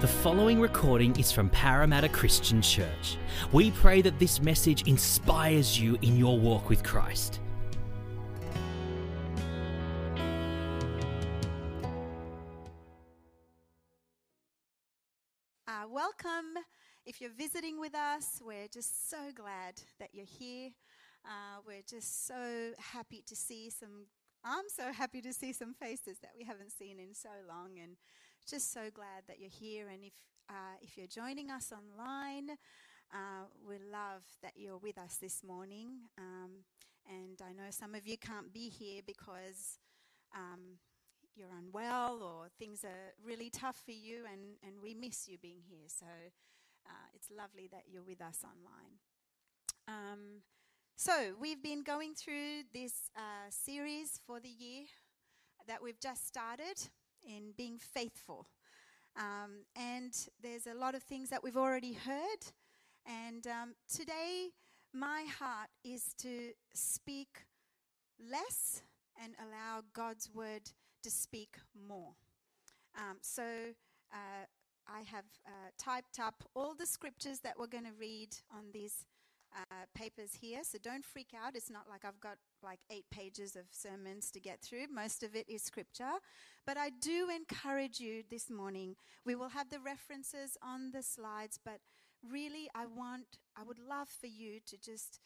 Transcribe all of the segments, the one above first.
The following recording is from Parramatta Christian Church. We pray that this message inspires you in your walk with Christ. Uh, welcome. If you're visiting with us, we're just so glad that you're here. Uh, we're just so happy to see some. I'm so happy to see some faces that we haven't seen in so long, and just so glad that you're here. And if uh, if you're joining us online, uh, we love that you're with us this morning. Um, and I know some of you can't be here because um, you're unwell or things are really tough for you, and, and we miss you being here. So uh, it's lovely that you're with us online. Um, so we've been going through this uh, series for the year that we've just started in being faithful. Um, and there's a lot of things that we've already heard. And um, today, my heart is to speak less and allow God's word to speak more. Um, so uh, I have uh, typed up all the scriptures that we're going to read on these uh, papers here. So don't freak out. It's not like I've got like eight pages of sermons to get through. Most of it is scripture. But I do encourage you this morning. We will have the references on the slides, but really, I want, I would love for you to just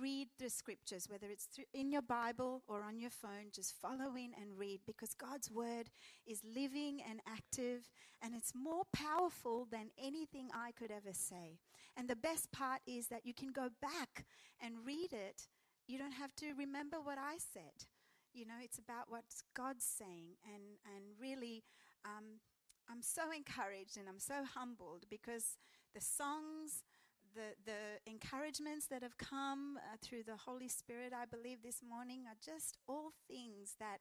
read the scriptures, whether it's in your Bible or on your phone, just follow in and read because God's word is living and active and it's more powerful than anything I could ever say. And the best part is that you can go back and read it. You don't have to remember what I said. You know, it's about what God's saying. And, and really, um, I'm so encouraged and I'm so humbled because the songs, the, the encouragements that have come uh, through the Holy Spirit, I believe, this morning are just all things that,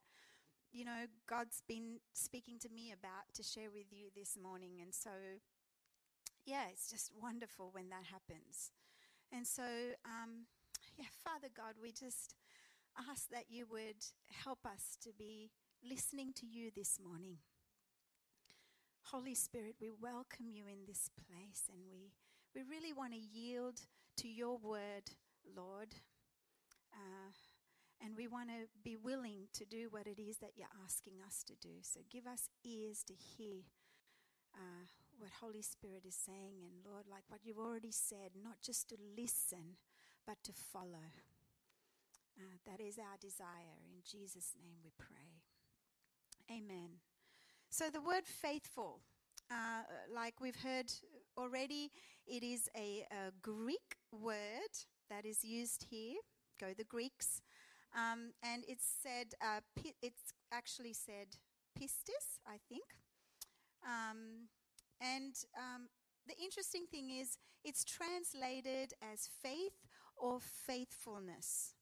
you know, God's been speaking to me about to share with you this morning. And so, yeah, it's just wonderful when that happens. And so, um, yeah, Father God, we just ask that you would help us to be listening to you this morning. Holy Spirit, we welcome you in this place and we we really want to yield to your word, Lord. Uh, and we want to be willing to do what it is that you're asking us to do. So give us ears to hear uh, what Holy Spirit is saying. And Lord, like what you've already said, not just to listen, but to follow. Uh, that is our desire. In Jesus' name we pray. Amen. So the word faithful, uh, like we've heard already, it is a, a, Greek word that is used here. Go the Greeks. Um, and it's said, uh, pi- it's actually said pistis, I think. Um, and um, the interesting thing is, it's translated as faith or faithfulness.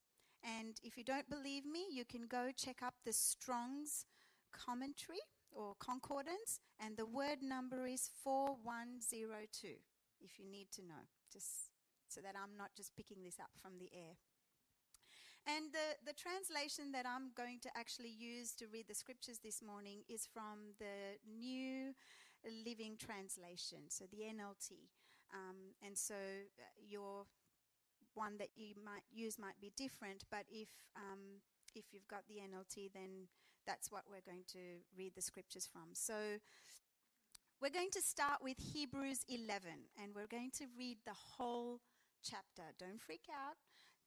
And if you don't believe me, you can go check up the Strong's commentary or concordance, and the word number is 4102 if you need to know, just so that I'm not just picking this up from the air. And the, the translation that I'm going to actually use to read the scriptures this morning is from the New Living Translation, so the NLT. Um, and so uh, your one that you might use might be different, but if um, if you've got the NLT, then that's what we're going to read the scriptures from. So we're going to start with Hebrews 11 and we're going to read the whole chapter. Don't freak out,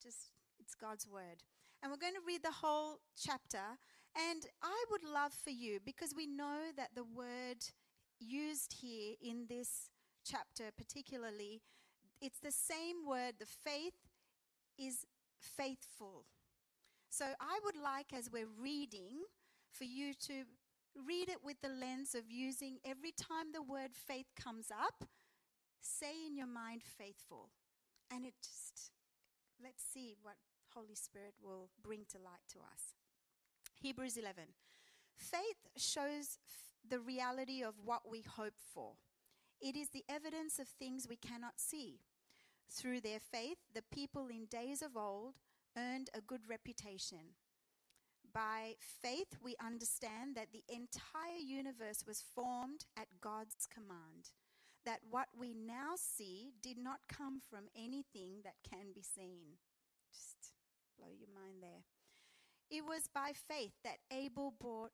just it's God's word. And we're going to read the whole chapter. And I would love for you, because we know that the word used here in this chapter, particularly, it's the same word, the faith is faithful. So I would like, as we're reading, for you to read it with the lens of using every time the word faith comes up, say in your mind faithful. And it just, let's see what Holy Spirit will bring to light to us. Hebrews 11. Faith shows f- the reality of what we hope for. It is the evidence of things we cannot see. Through their faith, the people in days of old earned a good reputation. By faith, we understand that the entire universe was formed at God's command, that what we now see did not come from anything that can be seen. Just blow your mind there. It was by faith that Abel brought,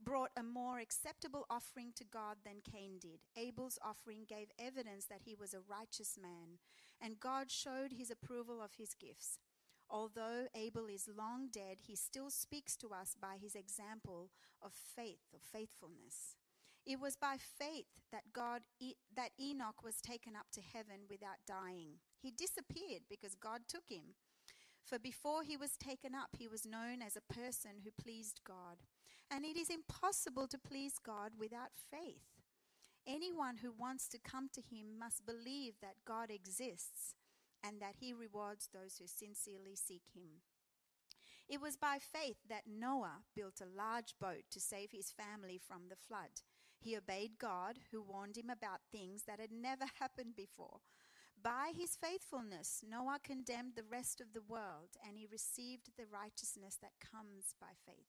brought a more acceptable offering to God than Cain did. Abel's offering gave evidence that he was a righteous man, and God showed his approval of his gifts. Although Abel is long dead, he still speaks to us by his example of faith, of faithfulness. It was by faith that God that Enoch was taken up to heaven without dying. He disappeared because God took him. For before he was taken up, he was known as a person who pleased God. And it is impossible to please God without faith. Anyone who wants to come to him must believe that God exists and that he rewards those who sincerely seek him. It was by faith that Noah built a large boat to save his family from the flood. He obeyed God, who warned him about things that had never happened before. By his faithfulness, Noah condemned the rest of the world, and he received the righteousness that comes by faith.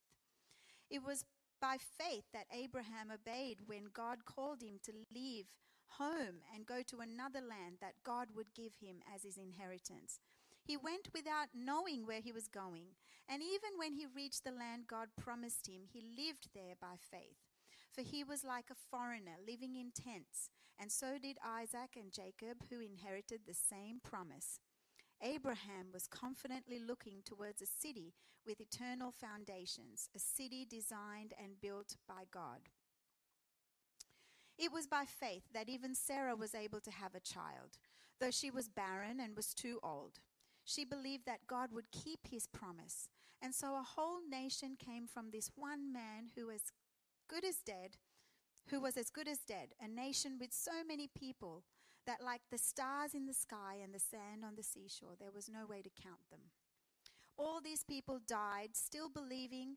It was by faith that Abraham obeyed when God called him to leave home and go to another land that God would give him as his inheritance. He went without knowing where he was going, and even when he reached the land God promised him, he lived there by faith. For he was like a foreigner living in tents, and so did Isaac and Jacob, who inherited the same promise. Abraham was confidently looking towards a city with eternal foundations, a city designed and built by God. It was by faith that even Sarah was able to have a child, though she was barren and was too old. She believed that God would keep his promise, and so a whole nation came from this one man who was good as dead, who was as good as dead, a nation with so many people that like the stars in the sky and the sand on the seashore, there was no way to count them. All these people died still believing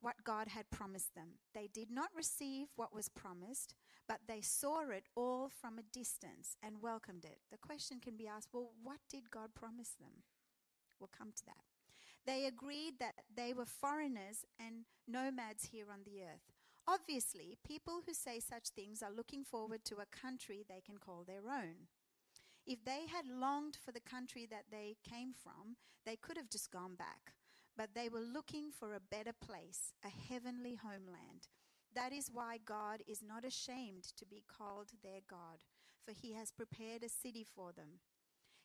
what God had promised them. They did not receive what was promised, but they saw it all from a distance and welcomed it. The question can be asked well, what did God promise them? We'll come to that. They agreed that they were foreigners and nomads here on the earth. Obviously, people who say such things are looking forward to a country they can call their own. If they had longed for the country that they came from, they could have just gone back but they were looking for a better place, a heavenly homeland. That is why God is not ashamed to be called their God, for he has prepared a city for them.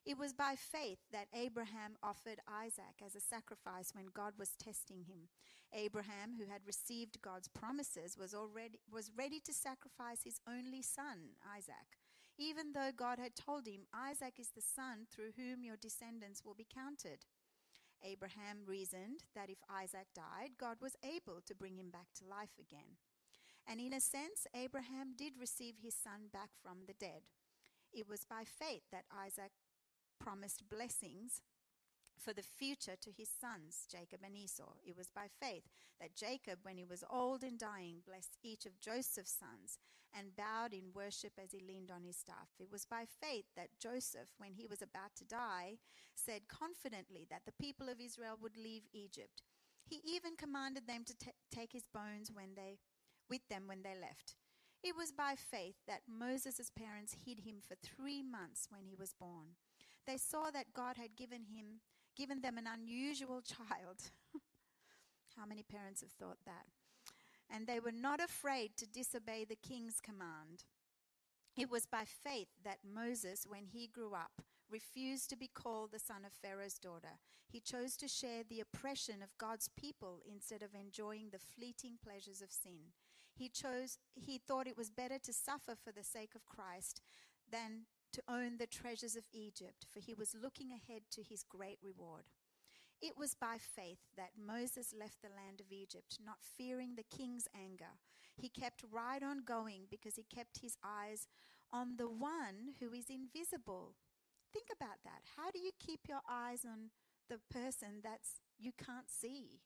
It was by faith that Abraham offered Isaac as a sacrifice when God was testing him. Abraham, who had received God's promises, was already was ready to sacrifice his only son, Isaac. Even though God had told him, Isaac is the son through whom your descendants will be counted. Abraham reasoned that if Isaac died, God was able to bring him back to life again. And in a sense, Abraham did receive his son back from the dead. It was by faith that Isaac promised blessings for the future to his sons, Jacob and Esau. It was by faith that Jacob, when he was old and dying, blessed each of Joseph's sons and bowed in worship as he leaned on his staff. It was by faith that Joseph, when he was about to die, said confidently that the people of Israel would leave Egypt. He even commanded them to t- take his bones when they, with them when they left. It was by faith that Moses' parents hid him for three months when he was born. They saw that God had given him given them an unusual child. How many parents have thought that? And they were not afraid to disobey the king's command. It was by faith that Moses, when he grew up, refused to be called the son of Pharaoh's daughter. He chose to share the oppression of God's people instead of enjoying the fleeting pleasures of sin. He chose he thought it was better to suffer for the sake of Christ than to own the treasures of Egypt, for he was looking ahead to his great reward. It was by faith that Moses left the land of Egypt, not fearing the king's anger. He kept right on going because he kept his eyes on the one who is invisible. Think about that. How do you keep your eyes on the person that's you can't see?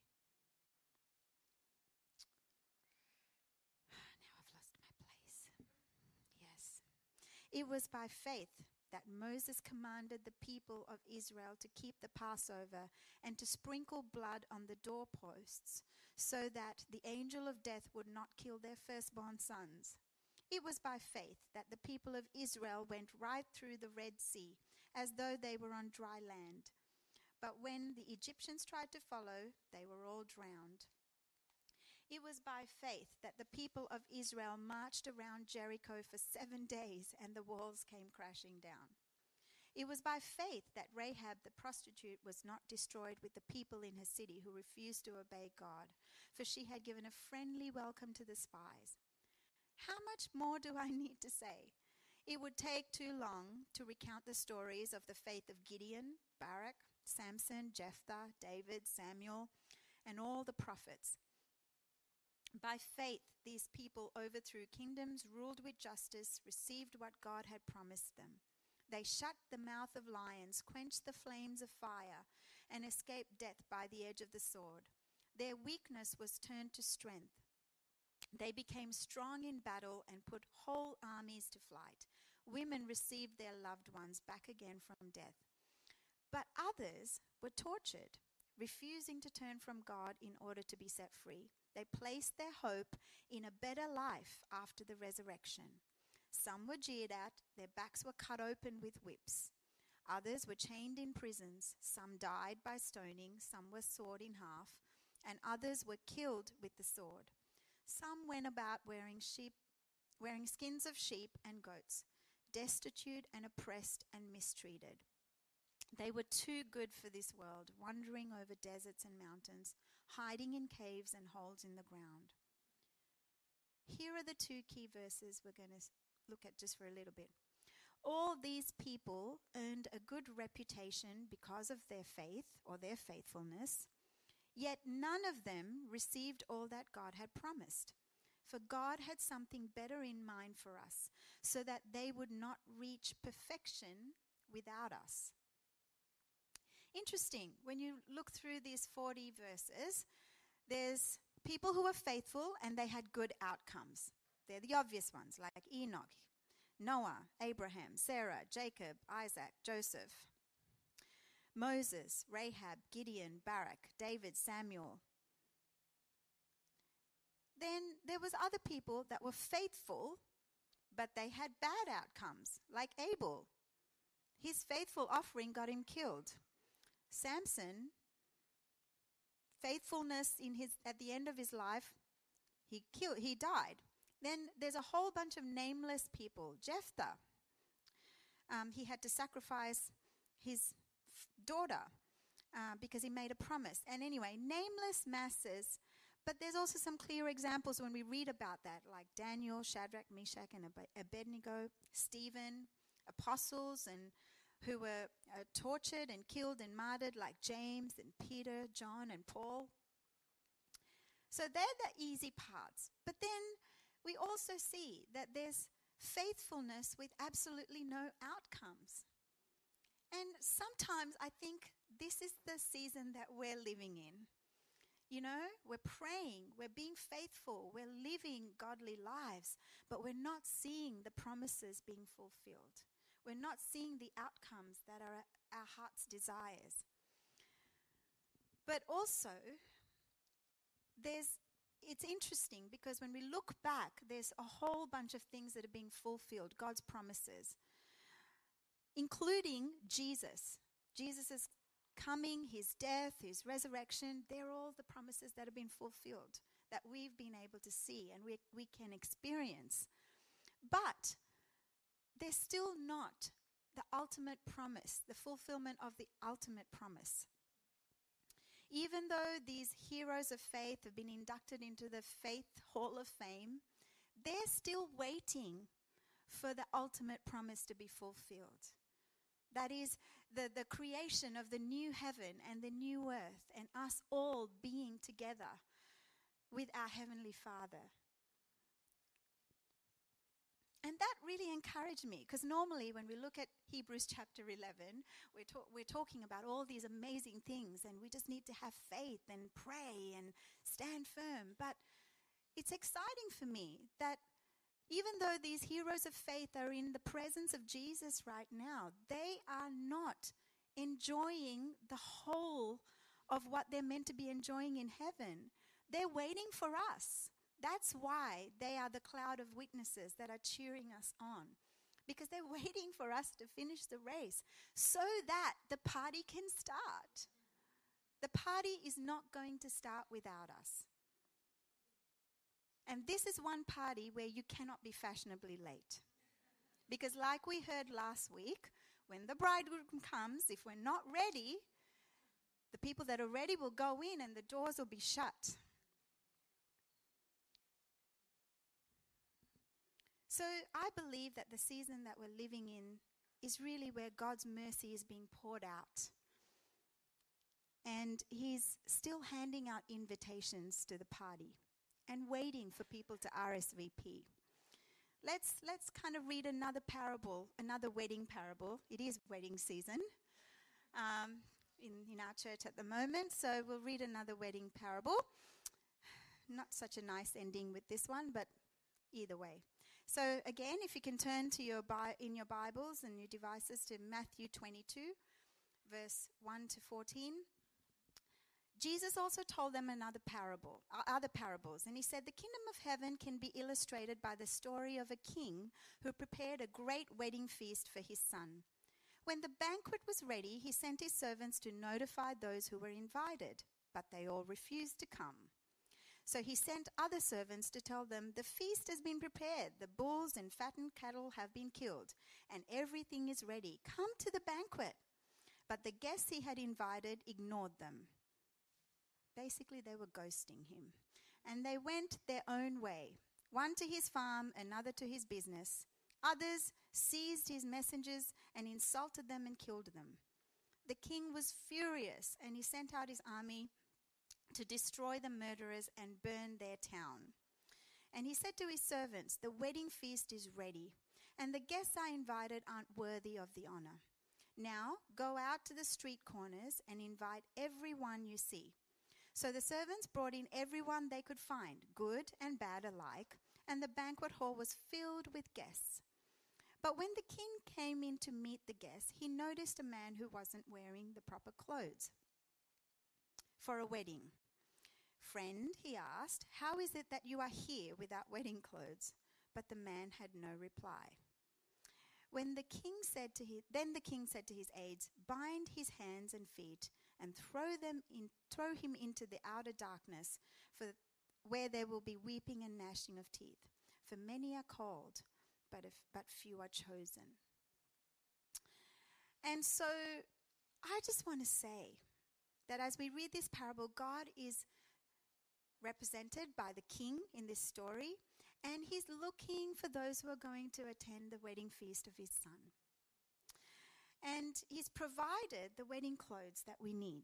It was by faith that Moses commanded the people of Israel to keep the Passover and to sprinkle blood on the doorposts so that the angel of death would not kill their firstborn sons. It was by faith that the people of Israel went right through the Red Sea as though they were on dry land. But when the Egyptians tried to follow, they were all drowned. It was by faith that the people of Israel marched around Jericho for seven days and the walls came crashing down. It was by faith that Rahab the prostitute was not destroyed with the people in her city who refused to obey God, for she had given a friendly welcome to the spies. How much more do I need to say? It would take too long to recount the stories of the faith of Gideon, Barak, Samson, Jephthah, David, Samuel, and all the prophets. By faith, these people overthrew kingdoms, ruled with justice, received what God had promised them. They shut the mouth of lions, quenched the flames of fire, and escaped death by the edge of the sword. Their weakness was turned to strength. They became strong in battle and put whole armies to flight. Women received their loved ones back again from death. But others were tortured, refusing to turn from God in order to be set free. They placed their hope in a better life after the resurrection. Some were jeered at, their backs were cut open with whips. Others were chained in prisons. Some died by stoning, some were sawed in half, and others were killed with the sword. Some went about wearing sheep, wearing skins of sheep and goats, destitute and oppressed and mistreated. They were too good for this world, wandering over deserts and mountains, hiding in caves and holes in the ground. Here are the two key verses we're going to look at just for a little bit. All these people earned a good reputation because of their faith or their faithfulness, yet none of them received all that God had promised. For God had something better in mind for us, so that they would not reach perfection without us. Interesting, when you look through these 40 verses, there's people who were faithful and they had good outcomes. They're the obvious ones, like Enoch, Noah, Abraham, Sarah, Jacob, Isaac, Joseph, Moses, Rahab, Gideon, Barak, David, Samuel. Then there was other people that were faithful, but they had bad outcomes, like Abel. His faithful offering got him killed. Samson, faithfulness in his at the end of his life, he killed he died. Then there's a whole bunch of nameless people. Jephthah, um, he had to sacrifice his daughter uh, because he made a promise. And anyway, nameless masses. But there's also some clear examples when we read about that, like Daniel, Shadrach, Meshach, and Abednego, Stephen, apostles, and who were uh, tortured and killed and martyred, like James and Peter, John, and Paul. So they're the easy parts. But then we also see that there's faithfulness with absolutely no outcomes. And sometimes I think this is the season that we're living in. You know, we're praying, we're being faithful, we're living godly lives, but we're not seeing the promises being fulfilled. We're not seeing the outcomes that are our heart's desires. But also, there's it's interesting because when we look back, there's a whole bunch of things that are being fulfilled, God's promises, including Jesus. Jesus' is coming, his death, his resurrection, they're all the promises that have been fulfilled that we've been able to see and we, we can experience. But they're still not the ultimate promise, the fulfillment of the ultimate promise. Even though these heroes of faith have been inducted into the Faith Hall of Fame, they're still waiting for the ultimate promise to be fulfilled. That is the, the creation of the new heaven and the new earth, and us all being together with our Heavenly Father. And that really encouraged me because normally when we look at Hebrews chapter 11, we're, we're talking about all these amazing things and we just need to have faith and pray and stand firm. But it's exciting for me that Even though these heroes of faith are in the presence of Jesus right now, they are not enjoying the whole of what they're meant to be enjoying in heaven. They're waiting for us. That's why they are the cloud of witnesses that are cheering us on. Because they're waiting for us to finish the race so that the party can start. The party is not going to start without us. And this is one party where you cannot be fashionably late. Because, like we heard last week, when the bridegroom comes, if we're not ready, the people that are ready will go in and the doors will be shut. So I believe that the season that we're living in is really where God's mercy is being poured out. And He's still handing out invitations to the party and waiting for people to RSVP. Let's, let's kind of read another parable, another wedding parable. It is wedding season um, in, in our church at the moment, so we'll read another wedding parable. Not such a nice ending with this one, but either way. So again, if you can turn to your Bi- in your Bibles and your devices to Matthew 22, verse 1 to 14. Jesus also told them another parable, uh, other parables, and he said, The kingdom of heaven can be illustrated by the story of a king who prepared a great wedding feast for his son. When the banquet was ready, he sent his servants to notify those who were invited, but they all refused to come. So he sent other servants to tell them, The feast has been prepared, the bulls and fattened cattle have been killed, and everything is ready. Come to the banquet. But the guests he had invited ignored them. Basically, they were ghosting him. And they went their own way, one to his farm, another to his business. Others seized his messengers and insulted them and killed them. The king was furious, and he sent out his army to destroy the murderers and burn their town. And he said to his servants, The wedding feast is ready, and the guests I invited aren't worthy of the honor. Now go out to the street corners and invite everyone you see. So the servants brought in everyone they could find, good and bad alike, and the banquet hall was filled with guests. But when the king came in to meet the guests, he noticed a man who wasn't wearing the proper clothes for a wedding. Friend, he asked, how is it that you are here without wedding clothes? But the man had no reply. When the king said to his, then the king said to his aides, Bind his hands and feet and throw, them in, throw him into the outer darkness, for where there will be weeping and gnashing of teeth. For many are called, but, if, but few are chosen. And so I just want to say that as we read this parable, God is represented by the king in this story, and he's looking for those who are going to attend the wedding feast of his son. And he's provided the wedding clothes that we need.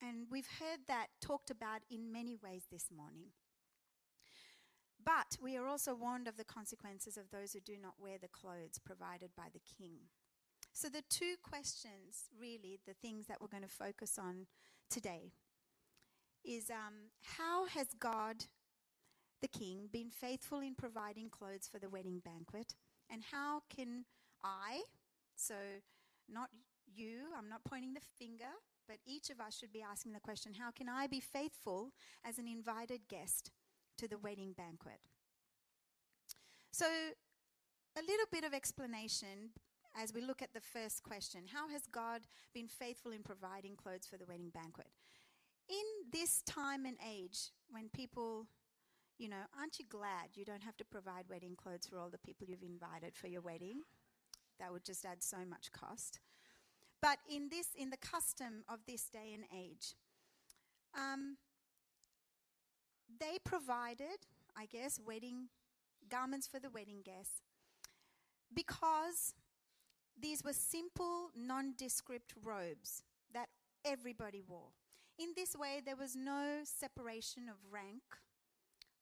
And we've heard that talked about in many ways this morning. But we are also warned of the consequences of those who do not wear the clothes provided by the king. So, the two questions, really, the things that we're going to focus on today, is um, how has God, the king, been faithful in providing clothes for the wedding banquet? And how can I, so, not you, I'm not pointing the finger, but each of us should be asking the question how can I be faithful as an invited guest to the wedding banquet? So, a little bit of explanation as we look at the first question How has God been faithful in providing clothes for the wedding banquet? In this time and age, when people, you know, aren't you glad you don't have to provide wedding clothes for all the people you've invited for your wedding? That would just add so much cost. But in this, in the custom of this day and age, um, they provided, I guess, wedding garments for the wedding guests because these were simple, nondescript robes that everybody wore. In this way, there was no separation of rank,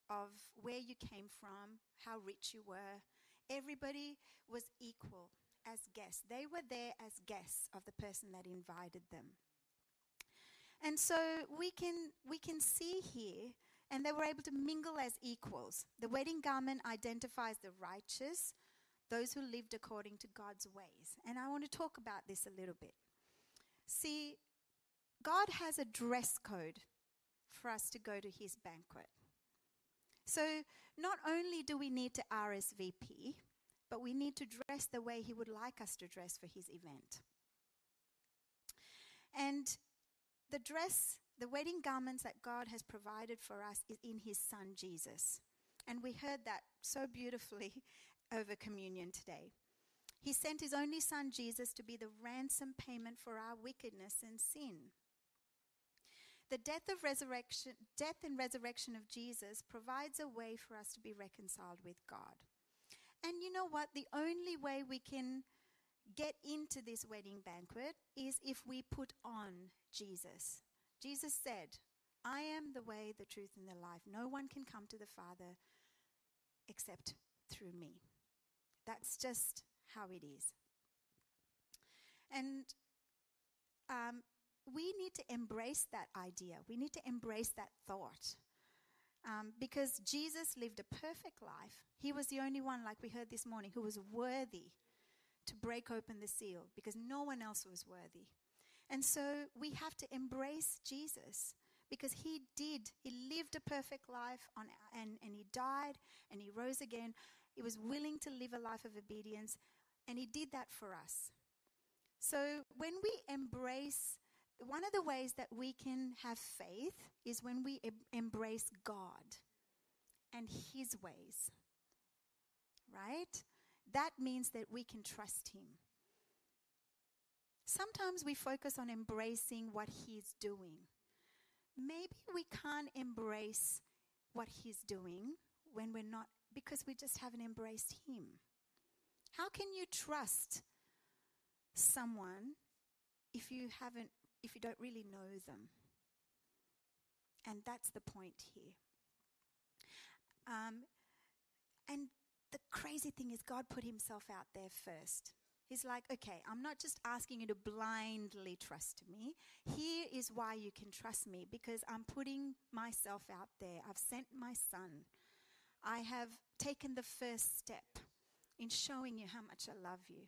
of where you came from, how rich you were. Everybody was equal as guests. They were there as guests of the person that invited them. And so we can, we can see here and they were able to mingle as equals. The wedding garment identifies the righteous, those who lived according to God's ways. And I want to talk about this a little bit. See, God has a dress code for us to go to his banquet. So, not only do we need to RSVP, but we need to dress the way he would like us to dress for his event. And the dress, the wedding garments that God has provided for us is in his son Jesus. And we heard that so beautifully over communion today. He sent his only son Jesus to be the ransom payment for our wickedness and sin. The death of resurrection, death and resurrection of Jesus provides a way for us to be reconciled with God. And you know what? The only way we can get into this wedding banquet is if we put on Jesus. Jesus said, I am the way, the truth, and the life. No one can come to the Father except through me. That's just how it is. And um, we need to embrace that idea. We need to embrace that thought. Um, because Jesus lived a perfect life. He was the only one, like we heard this morning, who was worthy to break open the seal because no one else was worthy. And so we have to embrace Jesus because he did. He lived a perfect life on, and, and he died and he rose again. He was willing to live a life of obedience and he did that for us. So when we embrace one of the ways that we can have faith is when we embrace God and His ways. Right? That means that we can trust Him. Sometimes we focus on embracing what He's doing. Maybe we can't embrace what He's doing when we're not, because we just haven't embraced Him. How can you trust someone if you haven't if you don't really know them. And that's the point here. Um, and the crazy thing is, God put himself out there first. He's like, okay, I'm not just asking you to blindly trust me. Here is why you can trust me because I'm putting myself out there. I've sent my son. I have taken the first step in showing you how much I love you.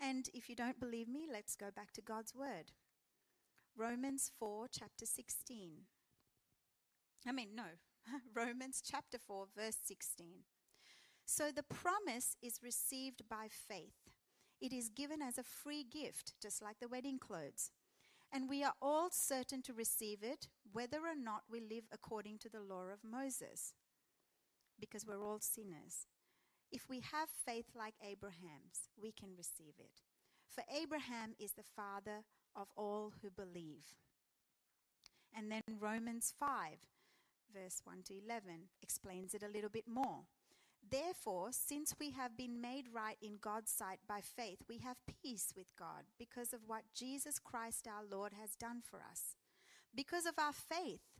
And if you don't believe me, let's go back to God's word. Romans 4, chapter 16. I mean, no, Romans chapter 4, verse 16. So the promise is received by faith. It is given as a free gift, just like the wedding clothes. And we are all certain to receive it, whether or not we live according to the law of Moses, because we're all sinners. If we have faith like Abraham's, we can receive it. For Abraham is the father of all who believe. And then Romans 5, verse 1 to 11, explains it a little bit more. Therefore, since we have been made right in God's sight by faith, we have peace with God because of what Jesus Christ our Lord has done for us. Because of our faith,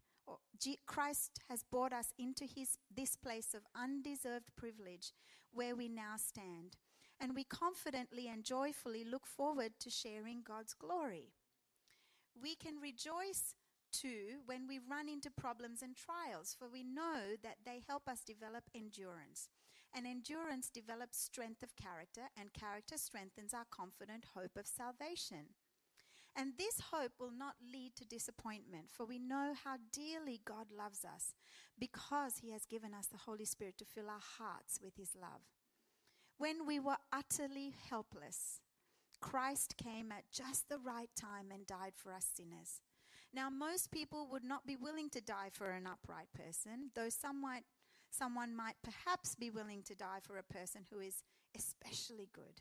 Christ has brought us into his, this place of undeserved privilege where we now stand. And we confidently and joyfully look forward to sharing God's glory. We can rejoice too when we run into problems and trials, for we know that they help us develop endurance. And endurance develops strength of character, and character strengthens our confident hope of salvation. And this hope will not lead to disappointment, for we know how dearly God loves us because He has given us the Holy Spirit to fill our hearts with His love. When we were utterly helpless, Christ came at just the right time and died for us sinners. Now, most people would not be willing to die for an upright person, though some might, someone might perhaps be willing to die for a person who is especially good.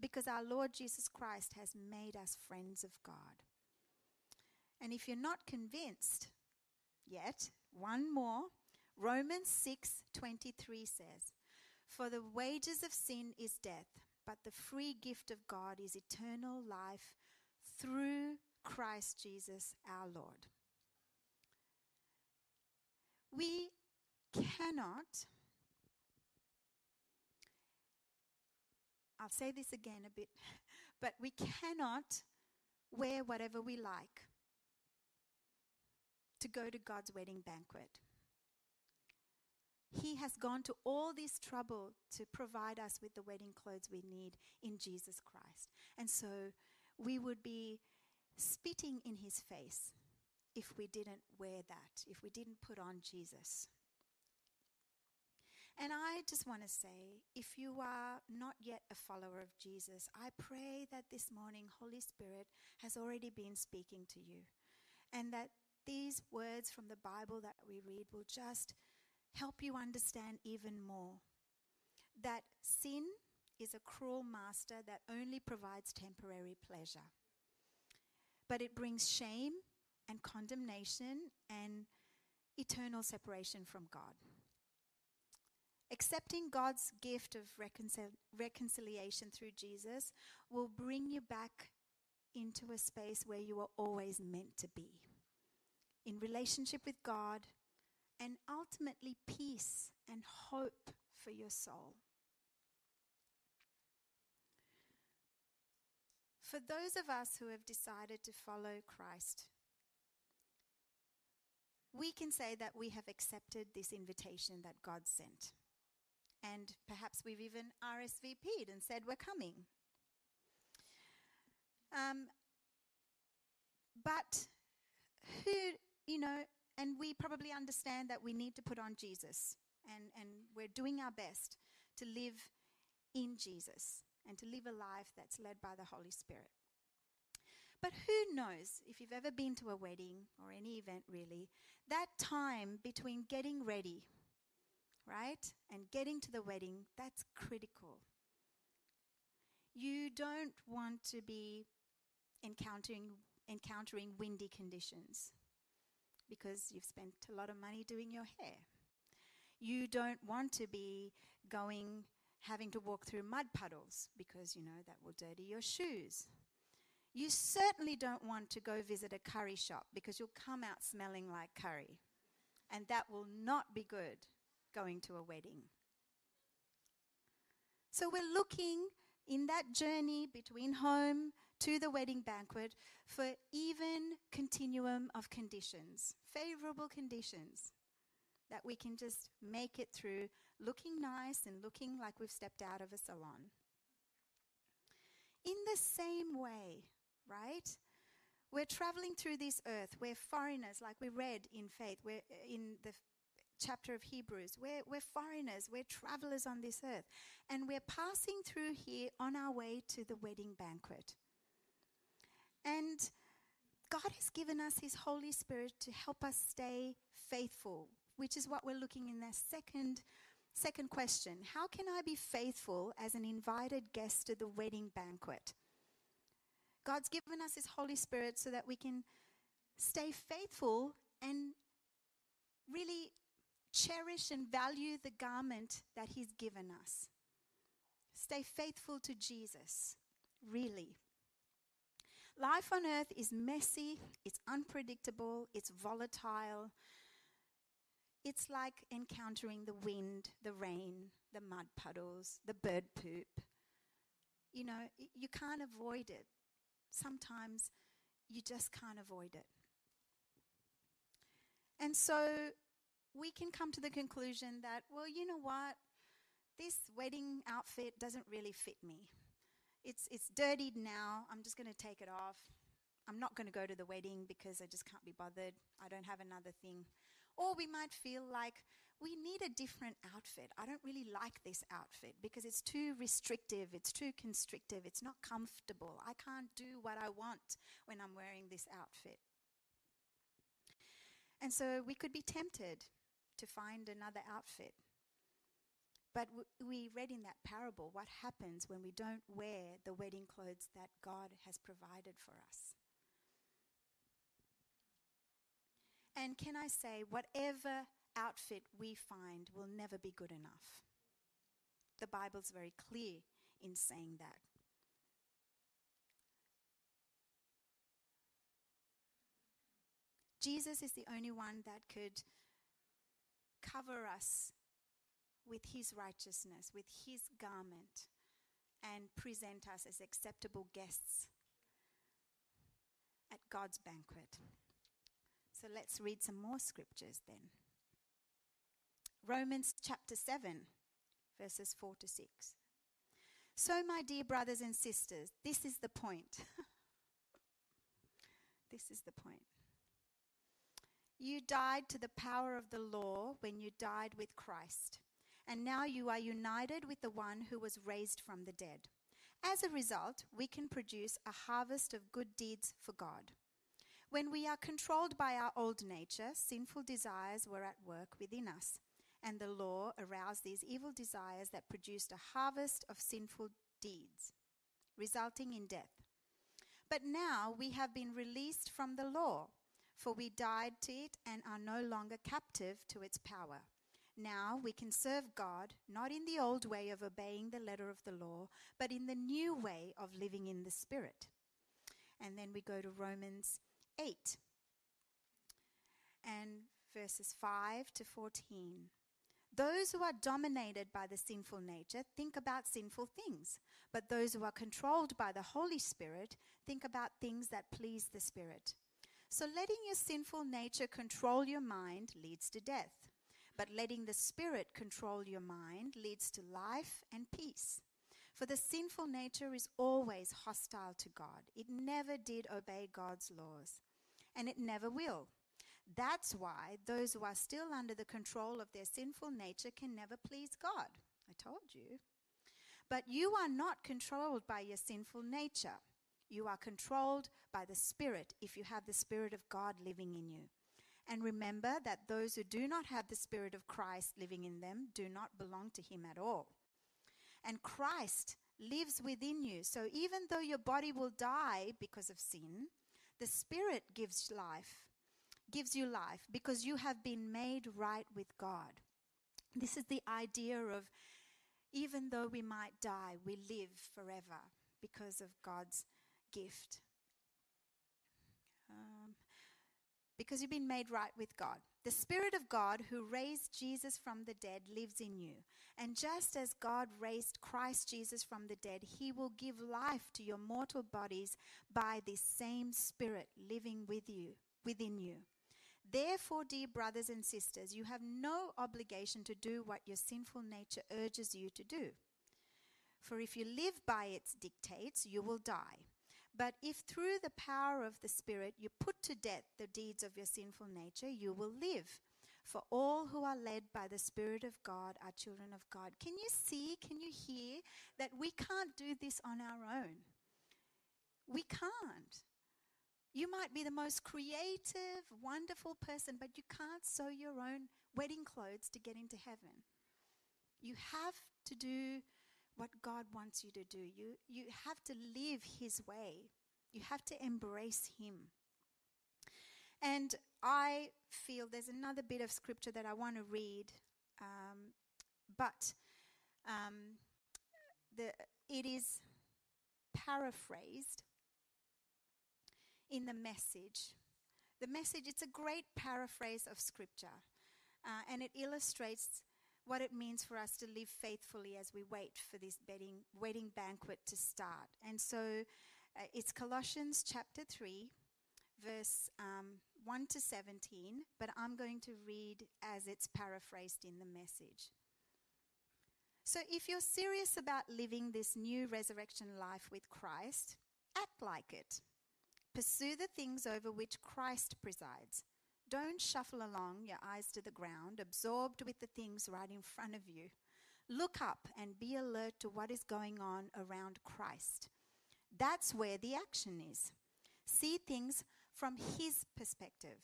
because our Lord Jesus Christ has made us friends of God. And if you're not convinced, yet, one more. Romans 6:23 says, "For the wages of sin is death, but the free gift of God is eternal life through Christ Jesus our Lord." We cannot I'll say this again a bit, but we cannot wear whatever we like to go to God's wedding banquet. He has gone to all this trouble to provide us with the wedding clothes we need in Jesus Christ. And so we would be spitting in his face if we didn't wear that, if we didn't put on Jesus. And I just want to say if you are not yet a follower of Jesus, I pray that this morning Holy Spirit has already been speaking to you and that these words from the Bible that we read will just help you understand even more that sin is a cruel master that only provides temporary pleasure. But it brings shame and condemnation and eternal separation from God. Accepting God's gift of reconcil- reconciliation through Jesus will bring you back into a space where you are always meant to be in relationship with God and ultimately peace and hope for your soul. For those of us who have decided to follow Christ, we can say that we have accepted this invitation that God sent. And perhaps we've even RSVP'd and said we're coming. Um, but who, you know, and we probably understand that we need to put on Jesus. And, and we're doing our best to live in Jesus and to live a life that's led by the Holy Spirit. But who knows, if you've ever been to a wedding or any event really, that time between getting ready right? And getting to the wedding, that's critical. You don't want to be encountering encountering windy conditions because you've spent a lot of money doing your hair. You don't want to be going having to walk through mud puddles because you know that will dirty your shoes. You certainly don't want to go visit a curry shop because you'll come out smelling like curry. And that will not be good going to a wedding. So we're looking in that journey between home to the wedding banquet for even continuum of conditions, favorable conditions that we can just make it through looking nice and looking like we've stepped out of a salon. In the same way, right? We're traveling through this earth. We're foreigners, like we read in faith. We're uh, in the chapter of Hebrews. We're, we're foreigners, we're travelers on this earth, and we're passing through here on our way to the wedding banquet. And God has given us His Holy Spirit to help us stay faithful, which is what we're looking in the second. Second question How can I be faithful as an invited guest to the wedding banquet? God's given us His Holy Spirit so that we can stay faithful and really cherish and value the garment that He's given us. Stay faithful to Jesus, really. Life on earth is messy, it's unpredictable, it's volatile. It's like encountering the wind, the rain, the mud puddles, the bird poop. You know, you can't avoid it. Sometimes you just can't avoid it. And so we can come to the conclusion that, well, you know what? This wedding outfit doesn't really fit me. It's, it's dirtied now. I'm just going to take it off. I'm not going to go to the wedding because I just can't be bothered. I don't have another thing. Or we might feel like we need a different outfit. I don't really like this outfit because it's too restrictive, it's too constrictive, it's not comfortable. I can't do what I want when I'm wearing this outfit. And so we could be tempted to find another outfit. But we read in that parable what happens when we don't wear the wedding clothes that God has provided for us. And can I say, whatever outfit we find will never be good enough. The Bible's very clear in saying that. Jesus is the only one that could cover us with his righteousness, with his garment, and present us as acceptable guests at God's banquet. So let's read some more scriptures then. Romans chapter 7, verses 4 to 6. So, my dear brothers and sisters, this is the point. this is the point. You died to the power of the law when you died with Christ, and now you are united with the one who was raised from the dead. As a result, we can produce a harvest of good deeds for God. When we are controlled by our old nature, sinful desires were at work within us, and the law aroused these evil desires that produced a harvest of sinful deeds, resulting in death. But now we have been released from the law, for we died to it and are no longer captive to its power. Now we can serve God not in the old way of obeying the letter of the law, but in the new way of living in the Spirit. And then we go to Romans 8 and verses 5 to 14. Those who are dominated by the sinful nature think about sinful things, but those who are controlled by the Holy Spirit think about things that please the Spirit. So letting your sinful nature control your mind leads to death, but letting the Spirit control your mind leads to life and peace. For the sinful nature is always hostile to God. It never did obey God's laws and it never will. That's why those who are still under the control of their sinful nature can never please God. I told you. But you are not controlled by your sinful nature. You are controlled by the Spirit if you have the Spirit of God living in you. And remember that those who do not have the Spirit of Christ living in them do not belong to Him at all. And Christ lives within you. So even though your body will die because of sin, the Spirit gives life, gives you life because you have been made right with God. This is the idea of even though we might die, we live forever because of God's gift. Um, because you've been made right with God. The Spirit of God who raised Jesus from the dead lives in you. And just as God raised Christ Jesus from the dead, he will give life to your mortal bodies by this same Spirit living with you, within you. Therefore, dear brothers and sisters, you have no obligation to do what your sinful nature urges you to do. For if you live by its dictates, you will die. But if through the power of the Spirit you put to death the deeds of your sinful nature, you will live. For all who are led by the Spirit of God are children of God. Can you see, can you hear that we can't do this on our own? We can't. You might be the most creative, wonderful person, but you can't sew your own wedding clothes to get into heaven. You have to do what God wants you to do. You, you have to live His way, you have to embrace Him. And I feel there's another bit of scripture that I want to read, um, but um, the, it is paraphrased in the message. The message, it's a great paraphrase of scripture, uh, and it illustrates what it means for us to live faithfully as we wait for this wedding, wedding banquet to start. And so uh, it's Colossians chapter 3, verse um, 1 to 17, but I'm going to read as it's paraphrased in the message. So if you're serious about living this new resurrection life with Christ, act like it. Pursue the things over which Christ presides don't shuffle along, your eyes to the ground, absorbed with the things right in front of you. Look up and be alert to what is going on around Christ. That's where the action is. See things from His perspective.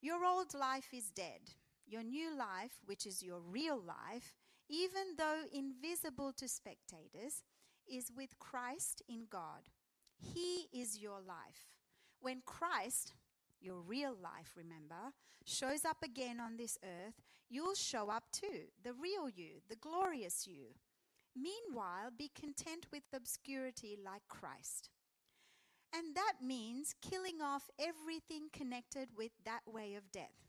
Your old life is dead. Your new life, which is your real life, even though invisible to spectators, is with Christ in God. He is your life. When Christ, your real life, remember, shows up again on this earth, you'll show up too, the real you, the glorious you. Meanwhile, be content with obscurity like Christ. And that means killing off everything connected with that way of death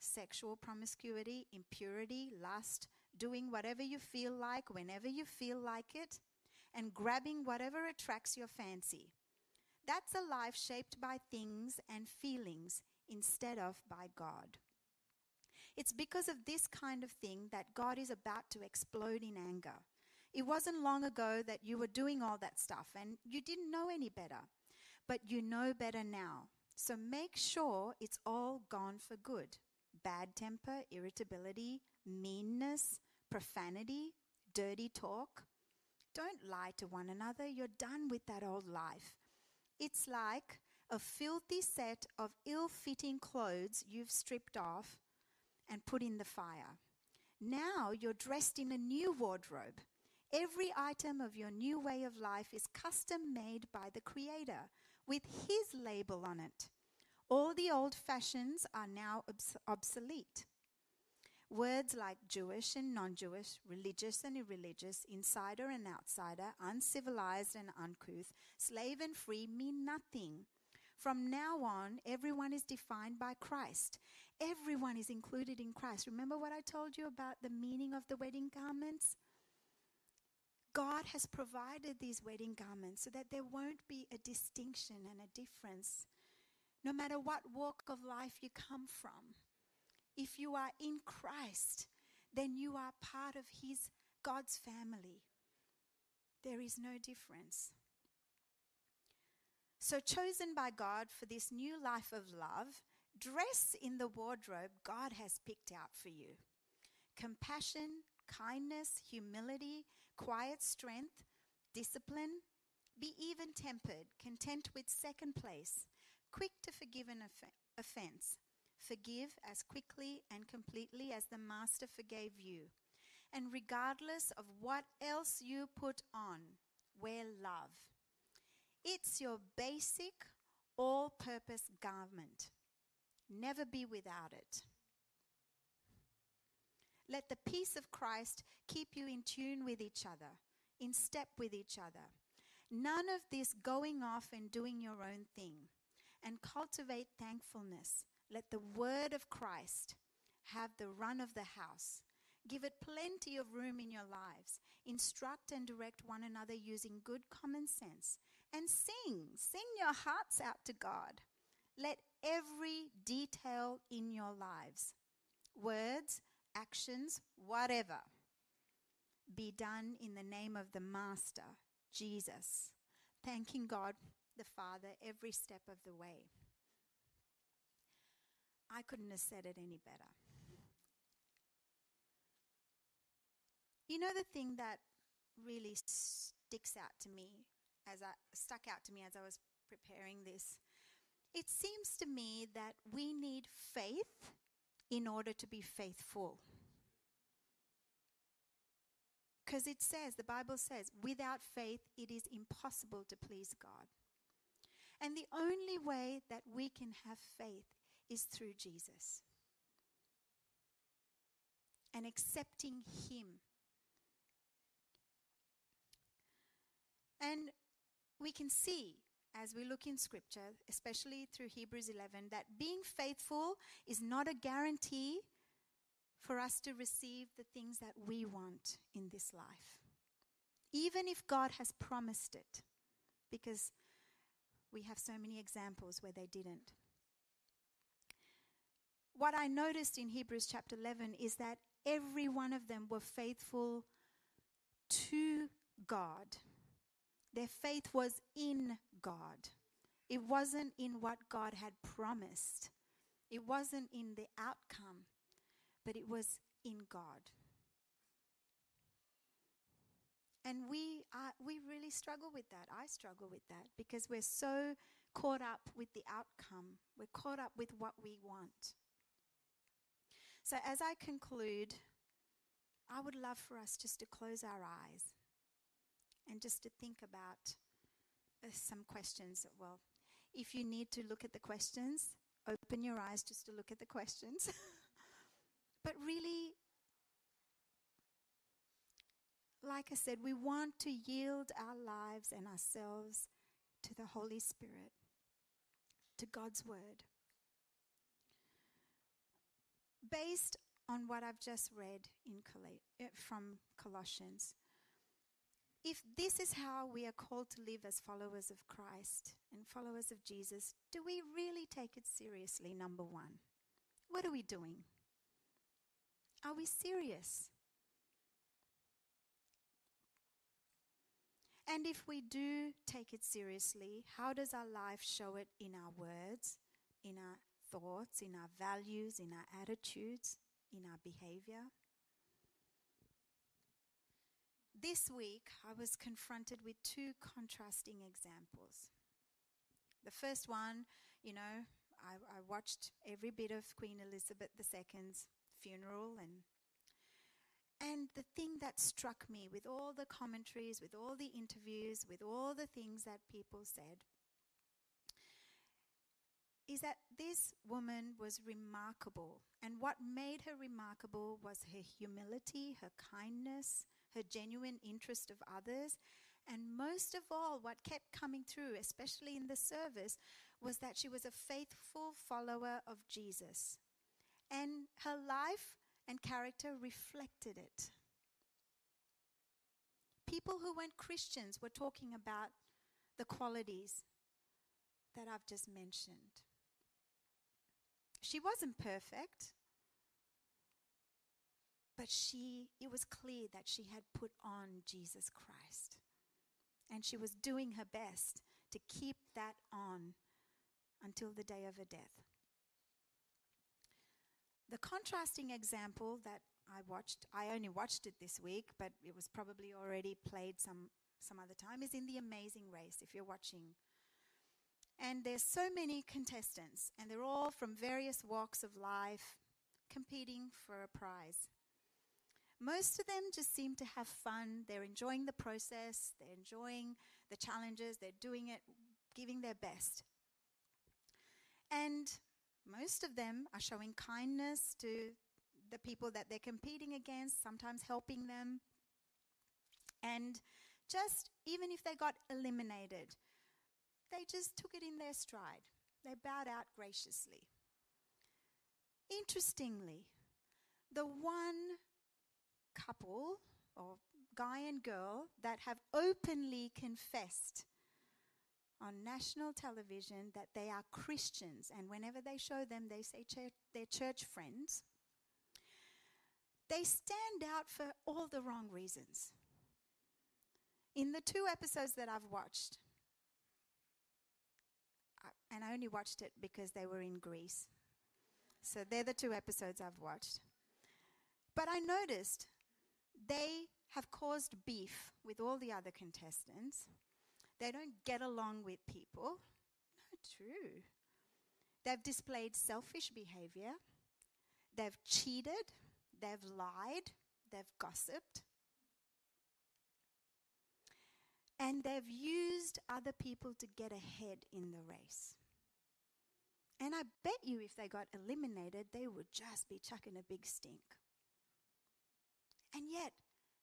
sexual promiscuity, impurity, lust, doing whatever you feel like whenever you feel like it, and grabbing whatever attracts your fancy. That's a life shaped by things and feelings instead of by God. It's because of this kind of thing that God is about to explode in anger. It wasn't long ago that you were doing all that stuff and you didn't know any better but you know better now. So make sure it's all gone for good. Bad temper, irritability, meanness, profanity, dirty talk. Don't lie to one another. You're done with that old life. It's like a filthy set of ill fitting clothes you've stripped off and put in the fire. Now you're dressed in a new wardrobe. Every item of your new way of life is custom made by the Creator with his label on it. All the old fashions are now obs- obsolete. Words like Jewish and non Jewish, religious and irreligious, insider and outsider, uncivilized and uncouth, slave and free mean nothing. From now on, everyone is defined by Christ. Everyone is included in Christ. Remember what I told you about the meaning of the wedding garments? God has provided these wedding garments so that there won't be a distinction and a difference, no matter what walk of life you come from. If you are in Christ, then you are part of His God's family. There is no difference. So, chosen by God for this new life of love, dress in the wardrobe God has picked out for you compassion, kindness, humility, quiet strength, discipline. Be even tempered, content with second place, quick to forgive an off- offense. Forgive as quickly and completely as the Master forgave you. And regardless of what else you put on, wear love. It's your basic, all purpose garment. Never be without it. Let the peace of Christ keep you in tune with each other, in step with each other. None of this going off and doing your own thing. And cultivate thankfulness. Let the word of Christ have the run of the house. Give it plenty of room in your lives. Instruct and direct one another using good common sense. And sing. Sing your hearts out to God. Let every detail in your lives, words, actions, whatever, be done in the name of the Master, Jesus, thanking God the Father every step of the way. I couldn't have said it any better. You know the thing that really sticks out to me as I stuck out to me as I was preparing this? It seems to me that we need faith in order to be faithful. Because it says, the Bible says, without faith it is impossible to please God. And the only way that we can have faith is through Jesus and accepting Him. And we can see as we look in Scripture, especially through Hebrews 11, that being faithful is not a guarantee for us to receive the things that we want in this life. Even if God has promised it, because we have so many examples where they didn't. What I noticed in Hebrews chapter 11 is that every one of them were faithful to God. Their faith was in God. It wasn't in what God had promised. It wasn't in the outcome, but it was in God. And we are, we really struggle with that. I struggle with that because we're so caught up with the outcome. We're caught up with what we want. So as I conclude, I would love for us just to close our eyes and just to think about uh, some questions. Well, if you need to look at the questions, open your eyes just to look at the questions. but really, like I said, we want to yield our lives and ourselves to the Holy Spirit, to God's Word. Based on what I've just read in Col- eh, from Colossians, if this is how we are called to live as followers of Christ and followers of Jesus, do we really take it seriously? Number one. What are we doing? Are we serious? And if we do take it seriously, how does our life show it in our words, in our thoughts, in our values, in our attitudes, in our behavior? This week, I was confronted with two contrasting examples. The first one, you know, I, I watched every bit of Queen Elizabeth II's funeral and and the thing that struck me with all the commentaries, with all the interviews, with all the things that people said, is that this woman was remarkable. And what made her remarkable was her humility, her kindness, her genuine interest of others. And most of all, what kept coming through, especially in the service, was that she was a faithful follower of Jesus. And her life and character reflected it. People who weren't Christians were talking about the qualities that I've just mentioned. She wasn't perfect, but she it was clear that she had put on Jesus Christ. And she was doing her best to keep that on until the day of her death. The contrasting example that I watched, I only watched it this week, but it was probably already played some, some other time, is in The Amazing Race, if you're watching. And there's so many contestants, and they're all from various walks of life competing for a prize. Most of them just seem to have fun. They're enjoying the process, they're enjoying the challenges, they're doing it, giving their best. And most of them are showing kindness to the people that they're competing against, sometimes helping them. And just, even if they got eliminated, they just took it in their stride. They bowed out graciously. Interestingly, the one couple or guy and girl that have openly confessed on national television that they are Christians, and whenever they show them, they say church, they're church friends. They stand out for all the wrong reasons. In the two episodes that I've watched, and I only watched it because they were in Greece. So they're the two episodes I've watched. But I noticed they have caused beef with all the other contestants. They don't get along with people. Not true. They've displayed selfish behavior. They've cheated. They've lied. They've gossiped. And they've used other people to get ahead in the race. And I bet you if they got eliminated, they would just be chucking a big stink. And yet,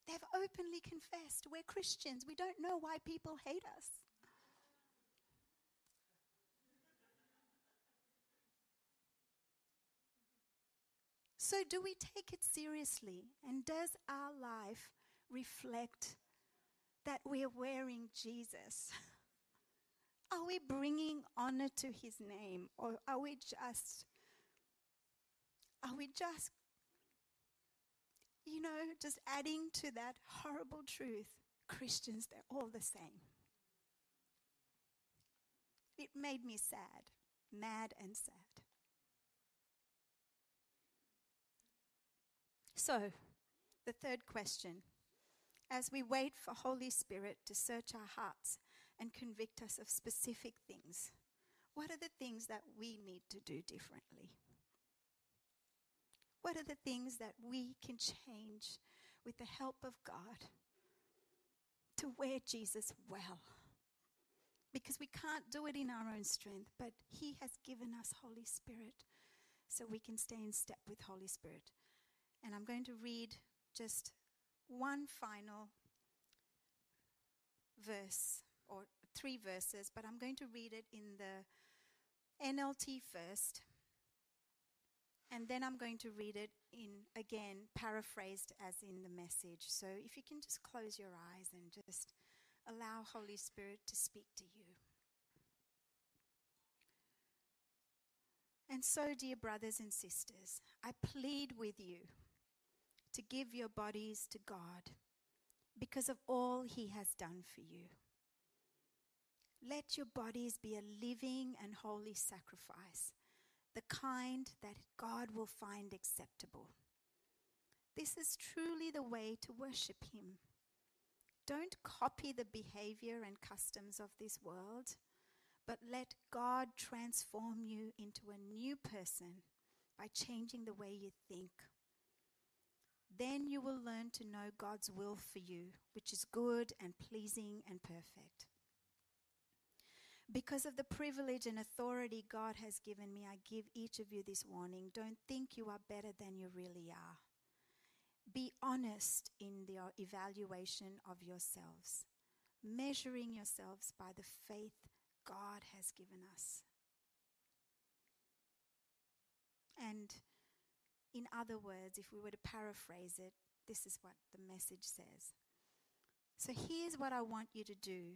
they've openly confessed we're Christians. We don't know why people hate us. So, do we take it seriously? And does our life reflect that we are wearing Jesus? Are we bringing honor to his name? Or are we just, are we just you know, just adding to that horrible truth Christians, they're all the same. It made me sad, mad and sad. So, the third question as we wait for Holy Spirit to search our hearts and convict us of specific things, what are the things that we need to do differently? What are the things that we can change with the help of God to wear Jesus well, because we can't do it in our own strength, but He has given us Holy Spirit so we can stay in step with Holy Spirit. And I'm going to read just one final verse or three verses, but I'm going to read it in the NLT first. And then I'm going to read it in, again, paraphrased as in the message. So if you can just close your eyes and just allow Holy Spirit to speak to you. And so, dear brothers and sisters, I plead with you to give your bodies to God because of all He has done for you. Let your bodies be a living and holy sacrifice, the kind that God will find acceptable. This is truly the way to worship Him. Don't copy the behavior and customs of this world, but let God transform you into a new person by changing the way you think. Then you will learn to know God's will for you, which is good and pleasing and perfect. Because of the privilege and authority God has given me, I give each of you this warning. Don't think you are better than you really are. Be honest in the uh, evaluation of yourselves, measuring yourselves by the faith God has given us. And in other words, if we were to paraphrase it, this is what the message says. So here's what I want you to do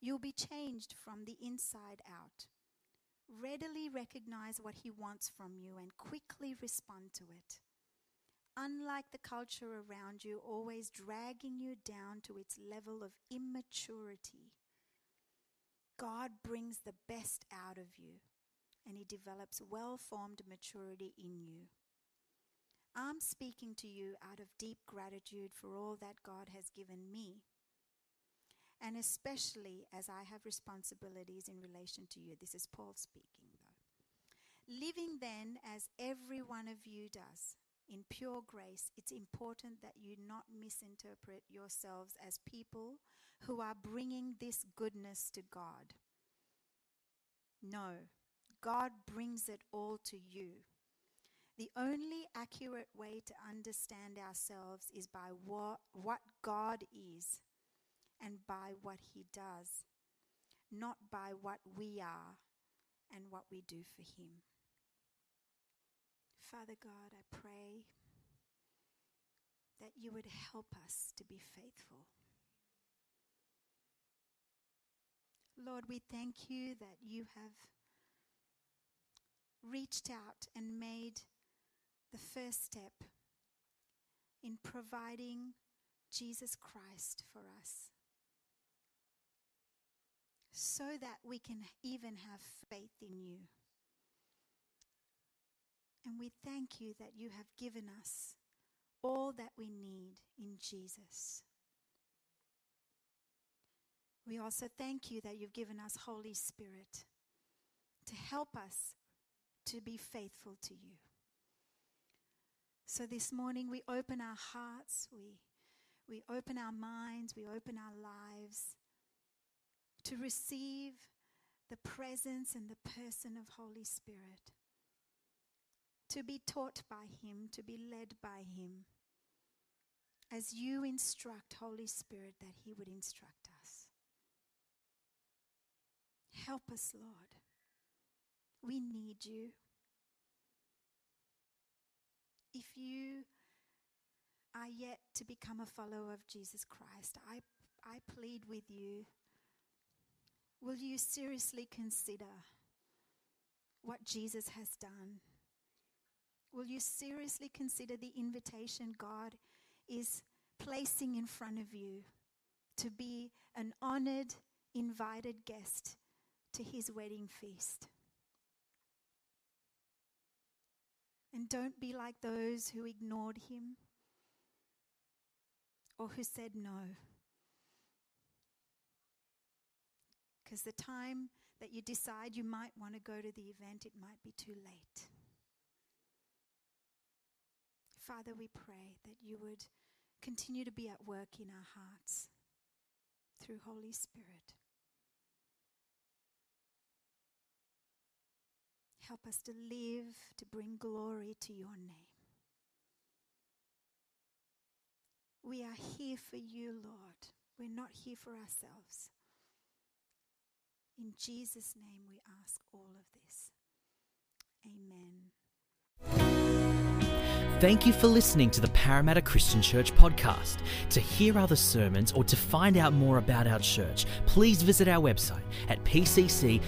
You'll be changed from the inside out. Readily recognize what He wants from you and quickly respond to it. Unlike the culture around you, always dragging you down to its level of immaturity, God brings the best out of you and He develops well formed maturity in you. I'm speaking to you out of deep gratitude for all that God has given me and especially as I have responsibilities in relation to you. This is Paul speaking, though. Living then as every one of you does, in pure grace, it's important that you not misinterpret yourselves as people who are bringing this goodness to God. No, God brings it all to you. The only accurate way to understand ourselves is by what, what God is and by what He does, not by what we are and what we do for Him. Father God, I pray that you would help us to be faithful. Lord, we thank you that you have reached out and made the first step in providing Jesus Christ for us so that we can even have faith in you. And we thank you that you have given us all that we need in Jesus. We also thank you that you've given us Holy Spirit to help us to be faithful to you. So this morning we open our hearts, we, we open our minds, we open our lives to receive the presence and the person of Holy Spirit, to be taught by Him, to be led by Him, as you instruct Holy Spirit that He would instruct us. Help us, Lord. We need you. If you are yet to become a follower of Jesus Christ, I, I plead with you Will you seriously consider what Jesus has done? Will you seriously consider the invitation God is placing in front of you to be an honored invited guest to his wedding feast. And don't be like those who ignored him or who said no. Because the time that you decide you might want to go to the event, it might be too late. Father, we pray that you would continue to be at work in our hearts through Holy Spirit. Help us to live to bring glory to your name. We are here for you, Lord. We're not here for ourselves. In Jesus' name we ask all of this. Amen. Thank you for listening to the Parramatta Christian Church podcast. To hear other sermons or to find out more about our church, please visit our website at pcc.org.au.